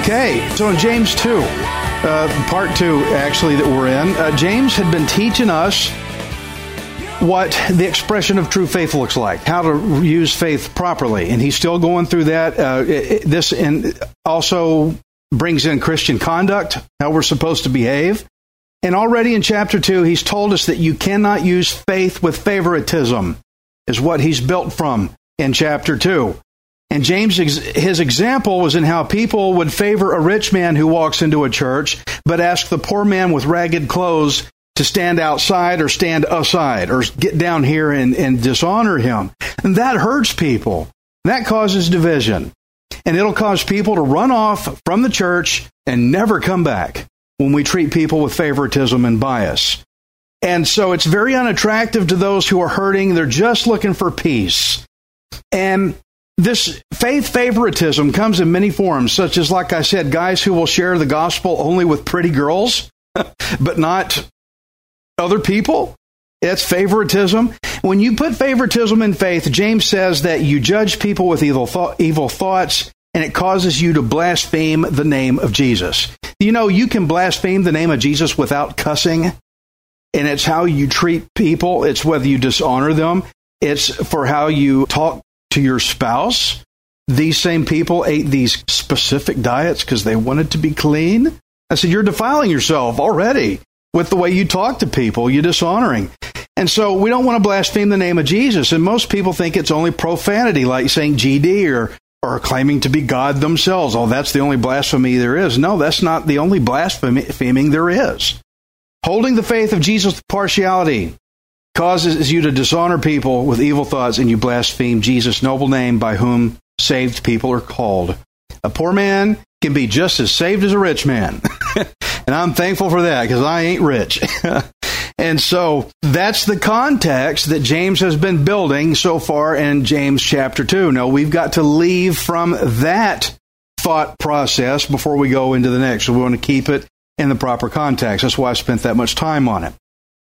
Okay, so in James 2, uh, part 2, actually, that we're in, uh, James had been teaching us what the expression of true faith looks like, how to use faith properly. And he's still going through that. Uh, it- this and also brings in Christian conduct, how we're supposed to behave. And already in chapter 2, he's told us that you cannot use faith with favoritism, is what he's built from in chapter 2. And James, his example was in how people would favor a rich man who walks into a church, but ask the poor man with ragged clothes to stand outside or stand aside or get down here and, and dishonor him. And that hurts people. That causes division. And it'll cause people to run off from the church and never come back when we treat people with favoritism and bias. And so it's very unattractive to those who are hurting. They're just looking for peace. And this faith favoritism comes in many forms, such as, like I said, guys who will share the gospel only with pretty girls, but not other people. It's favoritism. When you put favoritism in faith, James says that you judge people with evil, thought, evil thoughts and it causes you to blaspheme the name of Jesus. You know, you can blaspheme the name of Jesus without cussing, and it's how you treat people, it's whether you dishonor them, it's for how you talk to your spouse. These same people ate these specific diets because they wanted to be clean. I said, You're defiling yourself already with the way you talk to people, you're dishonoring. And so we don't want to blaspheme the name of Jesus. And most people think it's only profanity, like saying GD or, or claiming to be God themselves. Oh, that's the only blasphemy there is. No, that's not the only blaspheming there is. Holding the faith of Jesus with partiality causes you to dishonor people with evil thoughts and you blaspheme Jesus' noble name by whom saved people are called. A poor man can be just as saved as a rich man. and I'm thankful for that because I ain't rich. and so that's the context that James has been building so far in James chapter 2. Now we've got to leave from that thought process before we go into the next. So we want to keep it in the proper context. That's why I spent that much time on it.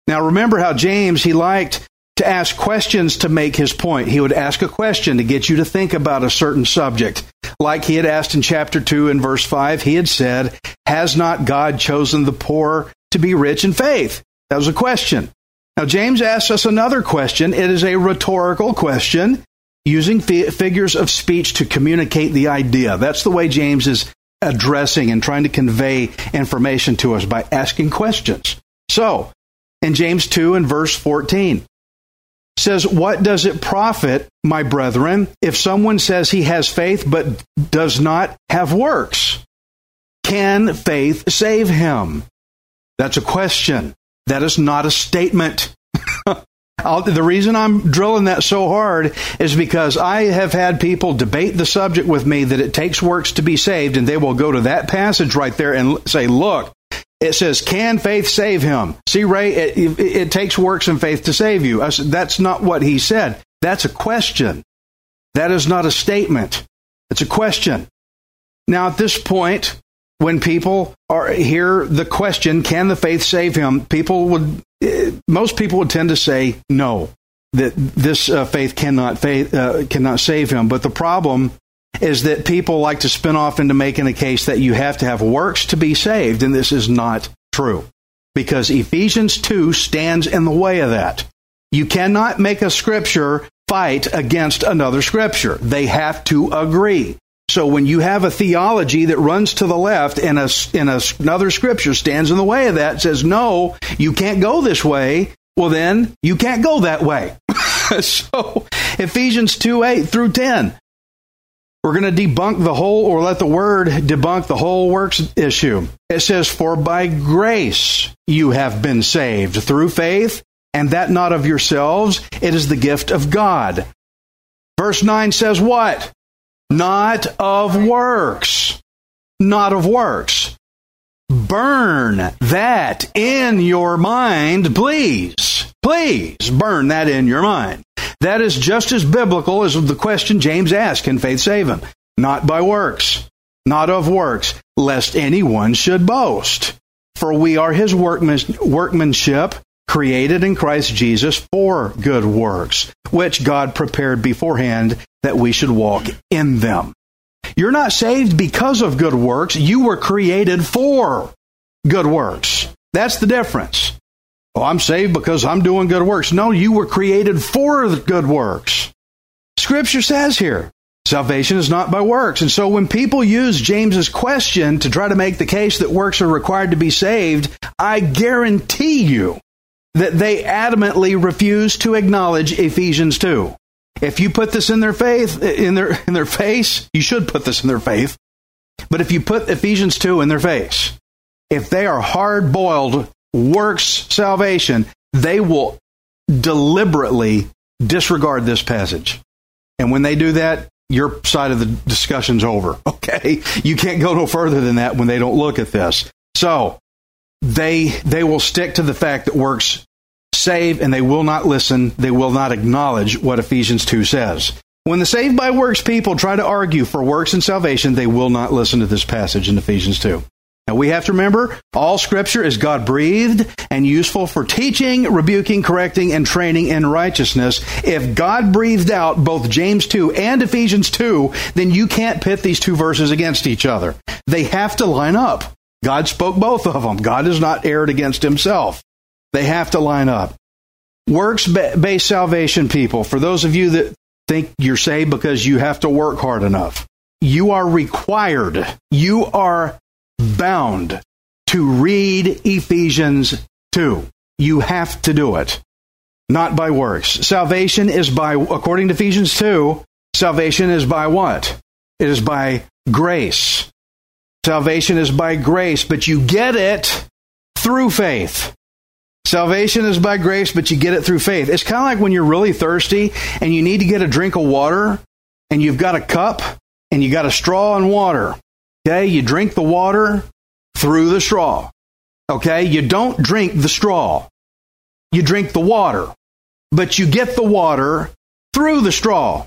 Now remember how James, he liked to ask questions to make his point. He would ask a question to get you to think about a certain subject. Like he had asked in chapter 2 and verse 5, he had said, Has not God chosen the poor to be rich in faith? That was a question. Now, James asks us another question. It is a rhetorical question using fi- figures of speech to communicate the idea. That's the way James is addressing and trying to convey information to us by asking questions. So, in James 2 and verse 14, says, What does it profit, my brethren, if someone says he has faith but does not have works? Can faith save him? That's a question. That is not a statement. The reason I'm drilling that so hard is because I have had people debate the subject with me that it takes works to be saved, and they will go to that passage right there and say, Look, it says, "Can faith save him?" See, Ray, it, it, it takes works and faith to save you. Said, That's not what he said. That's a question. That is not a statement. It's a question. Now, at this point, when people are hear the question, "Can the faith save him?" People would, eh, most people would tend to say no, that this uh, faith cannot faith, uh, cannot save him. But the problem is that people like to spin off into making a case that you have to have works to be saved, and this is not true. Because Ephesians 2 stands in the way of that. You cannot make a scripture fight against another scripture. They have to agree. So when you have a theology that runs to the left and a, and a, another scripture stands in the way of that, says, no, you can't go this way, well then, you can't go that way. so, Ephesians 2 8 through 10. We're going to debunk the whole, or let the word debunk the whole works issue. It says, For by grace you have been saved through faith, and that not of yourselves. It is the gift of God. Verse 9 says, What? Not of works. Not of works. Burn that in your mind, please. Please burn that in your mind. That is just as biblical as the question James asked Can faith save him? Not by works, not of works, lest anyone should boast. For we are his workmanship, created in Christ Jesus for good works, which God prepared beforehand that we should walk in them. You're not saved because of good works. You were created for good works. That's the difference. Oh, I'm saved because I'm doing good works. No, you were created for good works. Scripture says here, salvation is not by works. And so when people use James's question to try to make the case that works are required to be saved, I guarantee you that they adamantly refuse to acknowledge Ephesians 2. If you put this in their faith in their in their face, you should put this in their faith. But if you put Ephesians 2 in their face, if they are hard-boiled works salvation, they will deliberately disregard this passage. And when they do that, your side of the discussion's over. Okay? You can't go no further than that when they don't look at this. So, they they will stick to the fact that works save and they will not listen, they will not acknowledge what Ephesians 2 says. When the saved by works people try to argue for works and salvation, they will not listen to this passage in Ephesians 2. Now we have to remember all scripture is God breathed and useful for teaching, rebuking, correcting, and training in righteousness. If God breathed out both James 2 and Ephesians 2, then you can't pit these two verses against each other. They have to line up. God spoke both of them. God has not erred against himself. They have to line up. Works based salvation people, for those of you that think you're saved because you have to work hard enough, you are required, you are bound to read Ephesians 2. You have to do it, not by works. Salvation is by, according to Ephesians 2, salvation is by what? It is by grace. Salvation is by grace, but you get it through faith. Salvation is by grace, but you get it through faith. It's kind of like when you're really thirsty and you need to get a drink of water and you've got a cup and you got a straw and water. Okay, you drink the water through the straw. Okay, you don't drink the straw. You drink the water, but you get the water through the straw.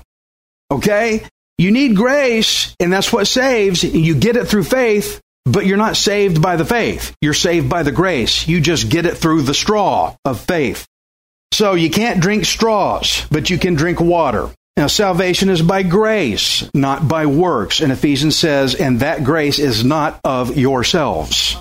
Okay? You need grace, and that's what saves. You get it through faith, but you're not saved by the faith. You're saved by the grace. You just get it through the straw of faith. So you can't drink straws, but you can drink water. Now, salvation is by grace, not by works. And Ephesians says, and that grace is not of yourselves.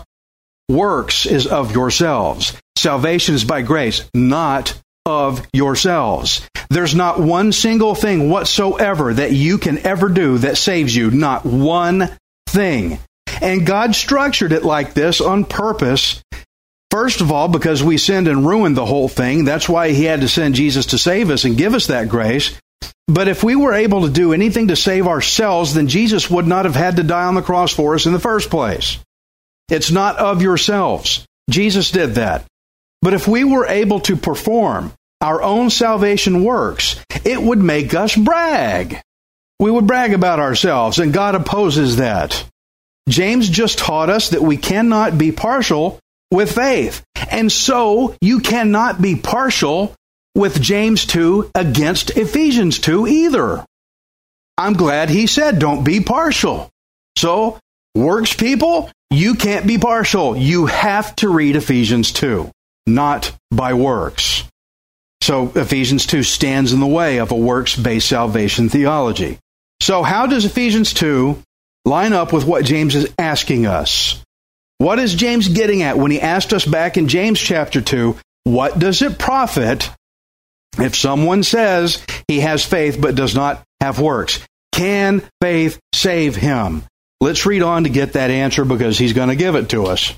Works is of yourselves. Salvation is by grace, not of yourselves. There's not one single thing whatsoever that you can ever do that saves you. Not one thing. And God structured it like this on purpose. First of all, because we sinned and ruined the whole thing. That's why He had to send Jesus to save us and give us that grace. But if we were able to do anything to save ourselves, then Jesus would not have had to die on the cross for us in the first place. It's not of yourselves. Jesus did that. But if we were able to perform our own salvation works, it would make us brag. We would brag about ourselves, and God opposes that. James just taught us that we cannot be partial with faith. And so you cannot be partial with James 2 against Ephesians 2 either. I'm glad he said don't be partial. So, works people, you can't be partial. You have to read Ephesians 2, not by works. So, Ephesians 2 stands in the way of a works based salvation theology. So, how does Ephesians 2 line up with what James is asking us? What is James getting at when he asked us back in James chapter 2, what does it profit if someone says he has faith but does not have works? Can faith save him? Let's read on to get that answer because he's going to give it to us.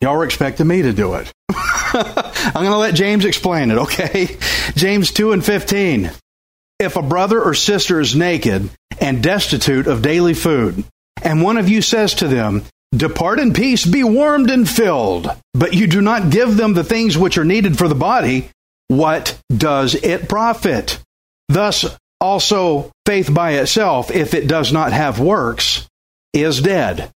Y'all were expecting me to do it. I'm going to let James explain it, okay? James 2 and 15. If a brother or sister is naked and destitute of daily food, and one of you says to them, Depart in peace, be warmed and filled, but you do not give them the things which are needed for the body, what does it profit? Thus, also, faith by itself, if it does not have works, is dead.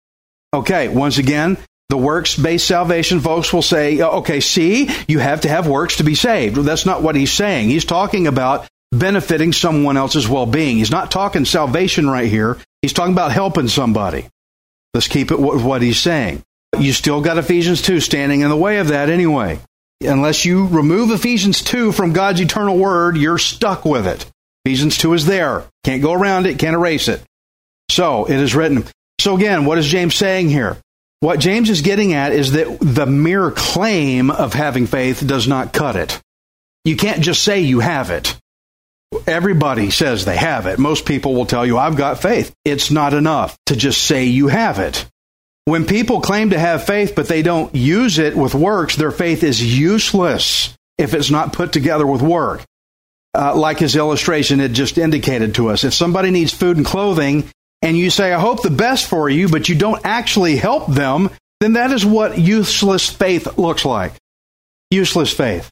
Okay, once again, the works based salvation folks will say, oh, okay, see, you have to have works to be saved. Well, that's not what he's saying. He's talking about benefiting someone else's well being. He's not talking salvation right here. He's talking about helping somebody. Let's keep it what he's saying. You still got Ephesians 2 standing in the way of that anyway. Unless you remove Ephesians 2 from God's eternal word, you're stuck with it. Ephesians 2 is there. Can't go around it, can't erase it. So it is written. So again, what is James saying here? What James is getting at is that the mere claim of having faith does not cut it. You can't just say you have it. Everybody says they have it. Most people will tell you, I've got faith. It's not enough to just say you have it. When people claim to have faith, but they don't use it with works, their faith is useless if it's not put together with work. Uh, like his illustration had just indicated to us. If somebody needs food and clothing, and you say, I hope the best for you, but you don't actually help them, then that is what useless faith looks like. Useless faith.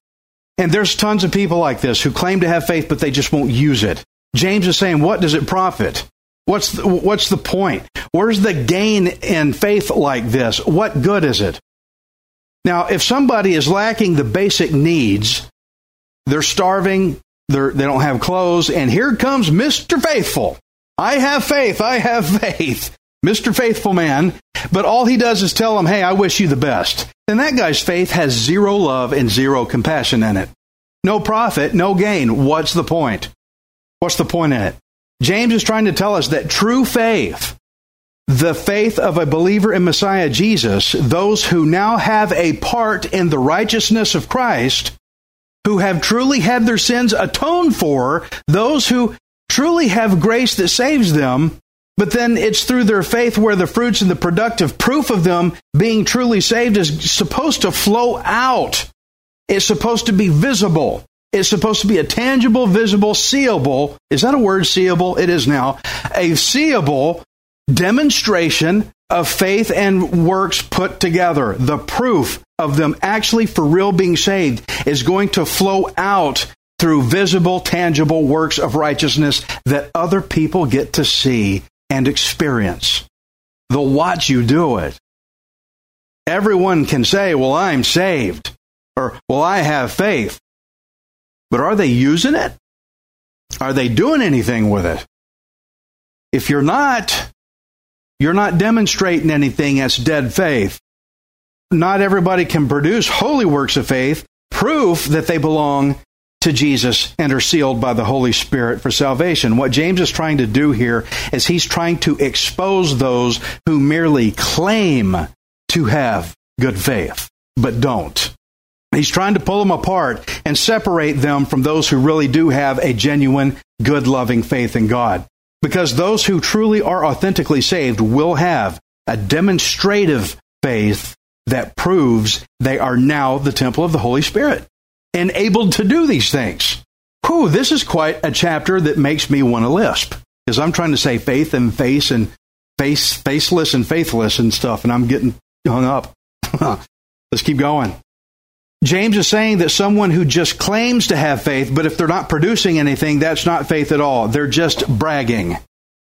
And there's tons of people like this who claim to have faith, but they just won't use it. James is saying, what does it profit? What's the, what's the point? Where's the gain in faith like this? What good is it? Now, if somebody is lacking the basic needs, they're starving, they're, they don't have clothes, and here comes Mr. Faithful. I have faith, I have faith. Mr. Faithful Man, but all he does is tell them, hey, I wish you the best. And that guy's faith has zero love and zero compassion in it. No profit, no gain. What's the point? What's the point in it? James is trying to tell us that true faith, the faith of a believer in Messiah Jesus, those who now have a part in the righteousness of Christ, who have truly had their sins atoned for, those who truly have grace that saves them, but then it's through their faith where the fruits and the productive proof of them being truly saved is supposed to flow out. It's supposed to be visible. It's supposed to be a tangible, visible, seeable. Is that a word, seeable? It is now. A seeable demonstration of faith and works put together. The proof of them actually for real being saved is going to flow out through visible, tangible works of righteousness that other people get to see and experience. They'll watch you do it. Everyone can say, Well, I'm saved, or Well, I have faith. But are they using it? Are they doing anything with it? If you're not, you're not demonstrating anything as dead faith. Not everybody can produce holy works of faith, proof that they belong to Jesus and are sealed by the Holy Spirit for salvation. What James is trying to do here is he's trying to expose those who merely claim to have good faith, but don't. He's trying to pull them apart and separate them from those who really do have a genuine, good, loving faith in God. Because those who truly are authentically saved will have a demonstrative faith that proves they are now the temple of the Holy Spirit enabled to do these things. Whew, this is quite a chapter that makes me want to lisp because I'm trying to say faith and face and face, faceless and faithless and stuff, and I'm getting hung up. Let's keep going. James is saying that someone who just claims to have faith, but if they're not producing anything, that's not faith at all. They're just bragging.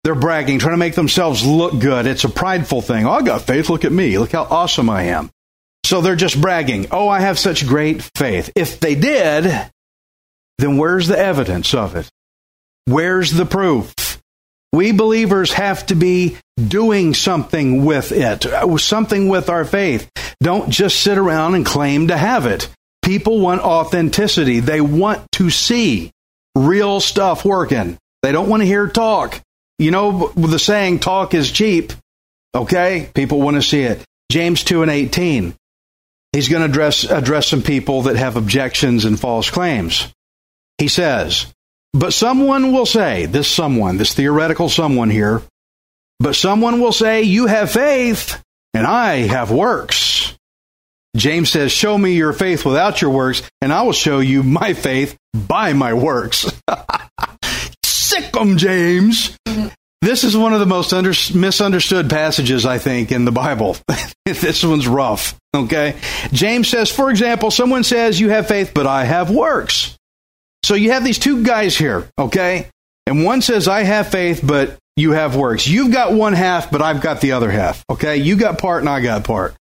They're bragging, trying to make themselves look good. It's a prideful thing. Oh, I got faith. Look at me. Look how awesome I am. So they're just bragging, oh, I have such great faith. If they did, then where's the evidence of it? Where's the proof? We believers have to be doing something with it, uh, something with our faith. Don't just sit around and claim to have it. People want authenticity. They want to see real stuff working. They don't want to hear talk. You know, the saying, talk is cheap. Okay? People want to see it. James 2 and 18 he's going to address, address some people that have objections and false claims. He says, But someone will say, this someone, this theoretical someone here, but someone will say, You have faith, and I have works. James says, Show me your faith without your works, and I will show you my faith by my works. Sick, 'em, James. This is one of the most under, misunderstood passages, I think, in the Bible. this one's rough, okay? James says, for example, someone says, You have faith, but I have works. So you have these two guys here, okay? And one says, I have faith, but you have works. You've got one half, but I've got the other half, okay? You got part and I got part.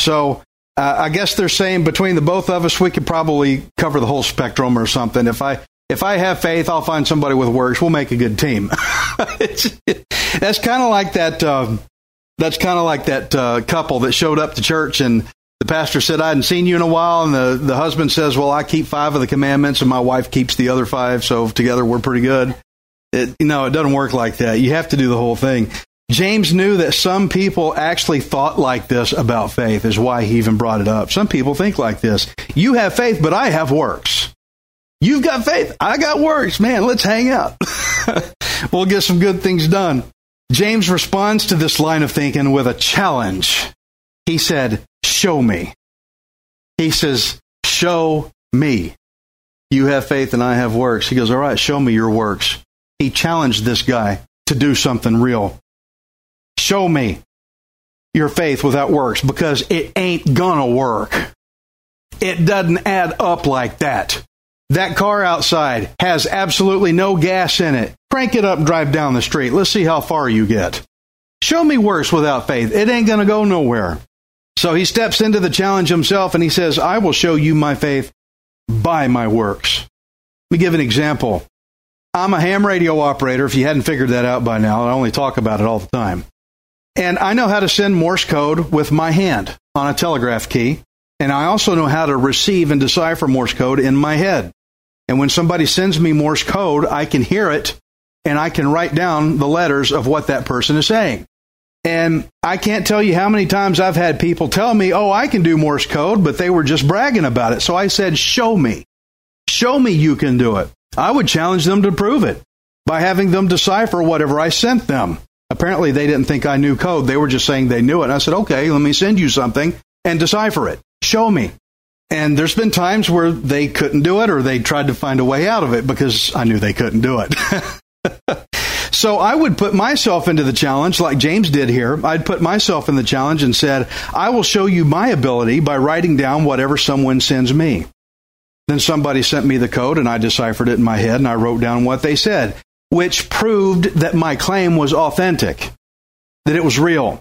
So uh, I guess they're saying between the both of us, we could probably cover the whole spectrum or something. If I if I have faith, I'll find somebody with works. We'll make a good team. that's kind of like that. Uh, that's kind of like that uh, couple that showed up to church and the pastor said, I hadn't seen you in a while. And the, the husband says, Well, I keep five of the commandments and my wife keeps the other five. So together we're pretty good. It, you know, it doesn't work like that. You have to do the whole thing. James knew that some people actually thought like this about faith, is why he even brought it up. Some people think like this You have faith, but I have works. You've got faith. I got works. Man, let's hang out. we'll get some good things done. James responds to this line of thinking with a challenge. He said, Show me. He says, Show me. You have faith and I have works. He goes, All right, show me your works. He challenged this guy to do something real. Show me your faith without works because it ain't gonna work. It doesn't add up like that. That car outside has absolutely no gas in it. Crank it up drive down the street. Let's see how far you get. Show me works without faith. It ain't to go nowhere. So he steps into the challenge himself and he says, I will show you my faith by my works. Let me give an example. I'm a ham radio operator, if you hadn't figured that out by now. I only talk about it all the time. And I know how to send Morse code with my hand on a telegraph key. And I also know how to receive and decipher Morse code in my head. And when somebody sends me Morse code, I can hear it and I can write down the letters of what that person is saying. And I can't tell you how many times I've had people tell me, oh, I can do Morse code, but they were just bragging about it. So I said, show me. Show me you can do it. I would challenge them to prove it by having them decipher whatever I sent them. Apparently, they didn't think I knew code. They were just saying they knew it. And I said, okay, let me send you something and decipher it. Show me. And there's been times where they couldn't do it or they tried to find a way out of it because I knew they couldn't do it. so I would put myself into the challenge like James did here. I'd put myself in the challenge and said, I will show you my ability by writing down whatever someone sends me. Then somebody sent me the code and I deciphered it in my head and I wrote down what they said, which proved that my claim was authentic, that it was real.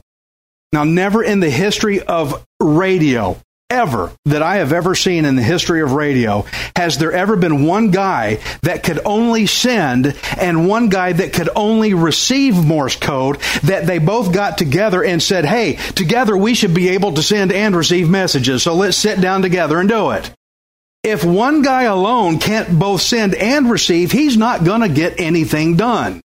Now, never in the history of radio ever that I have ever seen in the history of radio has there ever been one guy that could only send and one guy that could only receive Morse code that they both got together and said, hey, together we should be able to send and receive messages, so let's sit down together and do it. If one guy alone can't both send and receive, he's not going to get anything done.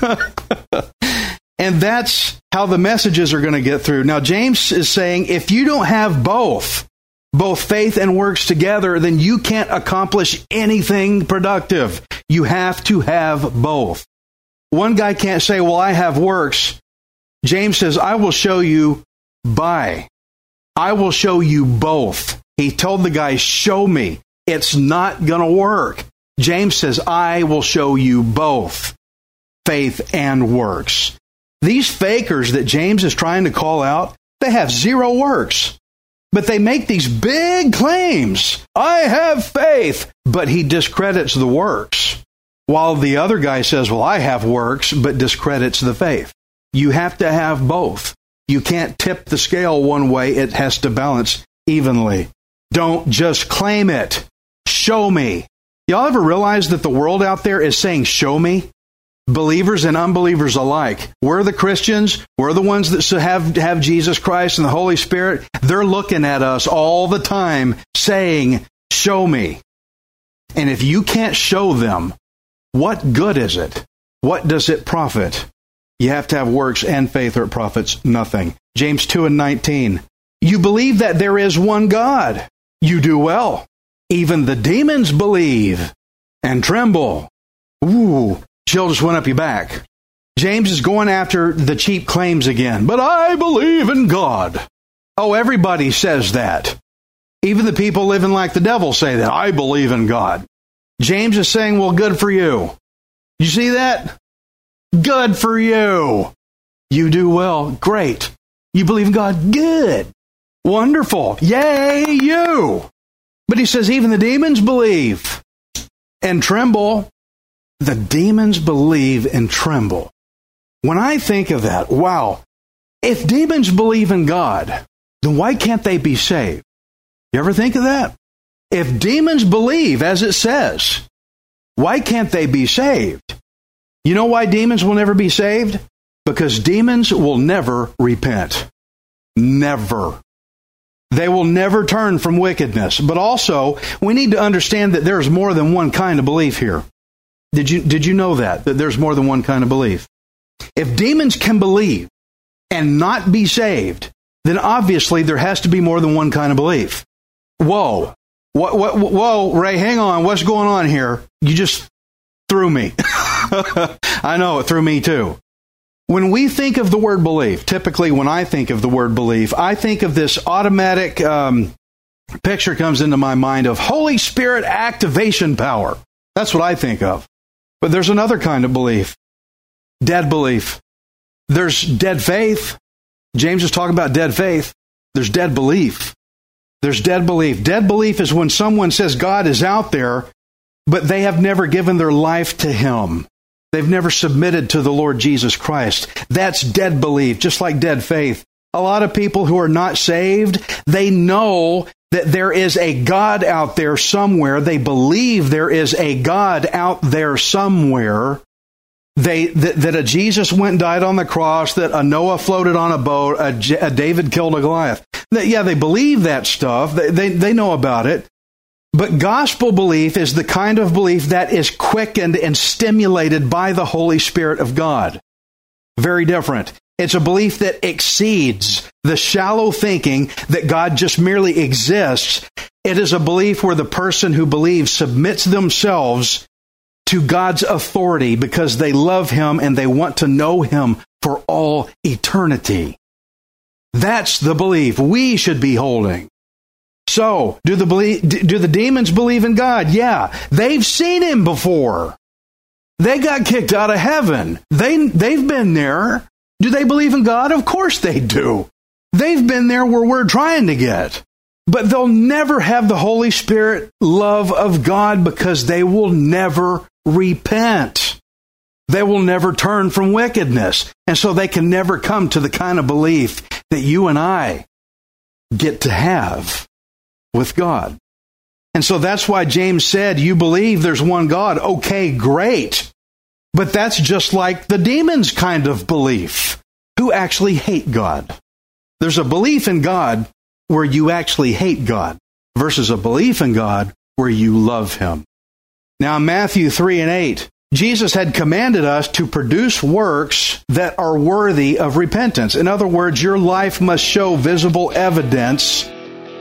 And that's how the messages are going to get through. Now, James is saying if you don't have both, both faith and works together, then you can't accomplish anything productive. You have to have both. One guy can't say, Well, I have works. James says, I will show you by. I will show you both. He told the guy, Show me. It's not going to work. James says, I will show you both faith and works. These fakers that James is trying to call out, they have zero works. But they make these big claims. I have faith, but he discredits the works. While the other guy says, Well, I have works, but discredits the faith. You have to have both. You can't tip the scale one way, it has to balance evenly. Don't just claim it. Show me. Y'all ever realize that the world out there is saying, Show me? Believers and unbelievers alike. We're the Christians. We're the ones that have, have Jesus Christ and the Holy Spirit. They're looking at us all the time saying, show me. And if you can't show them, what good is it? What does it profit? You have to have works and faith or it profits nothing. James 2 and 19. You believe that there is one God. You do well. Even the demons believe and tremble. Ooh, chill just went up your back. James is going after the cheap claims again. But I believe in God. Oh, everybody says that. Even the people living like the devil say that. I believe in God. James is saying, well, good for you. You see that? Good for you. You do well. Great. You believe in God? Good. Wonderful. Yay, you. But he says, even the demons believe and tremble. The demons believe and tremble. When I think of that, wow, if demons believe in God, then why can't they be saved? You ever think of that? If demons believe, as it says, why can't they be saved? You know why demons will never be saved? Because demons will never repent. Never. They will never turn from wickedness. But also, we need to understand that there's more than one kind of belief here. Did you, did you know that? That there's more than one kind of belief? If demons can believe and not be saved, then obviously there has to be more than one kind of belief. Whoa. What, what, whoa, Ray, hang on. What's going on here? You just threw me. I know it threw me too. When we think of the word belief, typically when I think of the word belief, I think of this automatic um, picture comes into my mind of Holy Spirit activation power. That's what I think of. But there's another kind of belief dead belief. There's dead faith. James is talking about dead faith. There's dead belief. There's dead belief. Dead belief is when someone says God is out there, but they have never given their life to Him. They've never submitted to the Lord Jesus Christ. That's dead belief, just like dead faith. A lot of people who are not saved, they know that there is a God out there somewhere. They believe there is a God out there somewhere. They, that, that a Jesus went and died on the cross, that a Noah floated on a boat, a, a David killed a Goliath. That, yeah, they believe that stuff. They, they, they know about it. But gospel belief is the kind of belief that is quickened and stimulated by the Holy Spirit of God. Very different. It's a belief that exceeds the shallow thinking that God just merely exists. It is a belief where the person who believes submits themselves to God's authority because they love Him and they want to know Him for all eternity. That's the belief we should be holding. So, do the believe, do the demons believe in God? Yeah, they've seen him before. They got kicked out of heaven. They they've been there. Do they believe in God? Of course they do. They've been there where we're trying to get. But they'll never have the Holy Spirit love of God because they will never repent. They will never turn from wickedness. And so they can never come to the kind of belief that you and I get to have with God. And so that's why James said, You believe there's one God. Okay, great. But that's just like the demons kind of belief, who actually hate God. There's a belief in God where you actually hate God versus a belief in God where you love Him. Now, Matthew 3 and 8, Jesus had commanded us to produce works that are worthy of repentance. In other words, your life must show visible evidence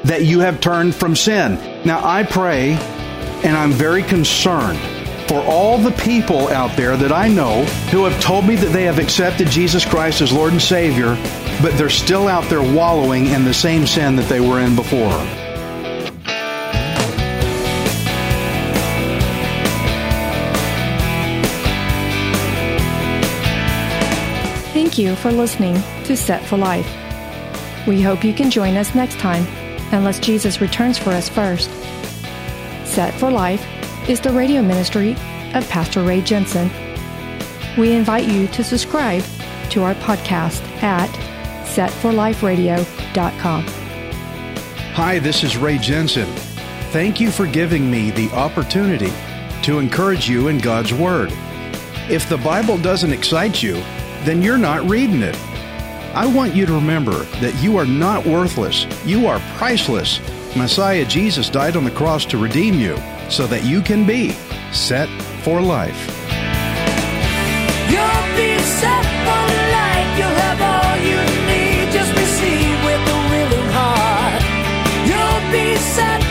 that you have turned from sin. Now, I pray and I'm very concerned for all the people out there that I know who have told me that they have accepted Jesus Christ as Lord and Savior, but they're still out there wallowing in the same sin that they were in before. Thank you for listening to Set for Life. We hope you can join us next time unless Jesus returns for us first. Set for Life is the radio ministry of Pastor Ray Jensen. We invite you to subscribe to our podcast at setforliferadio.com. Hi, this is Ray Jensen. Thank you for giving me the opportunity to encourage you in God's Word. If the Bible doesn't excite you, then you're not reading it. I want you to remember that you are not worthless. You are priceless. Messiah Jesus died on the cross to redeem you so that you can be set for life. You'll be set for life. You'll have all you need. Just receive with a willing heart. You'll be set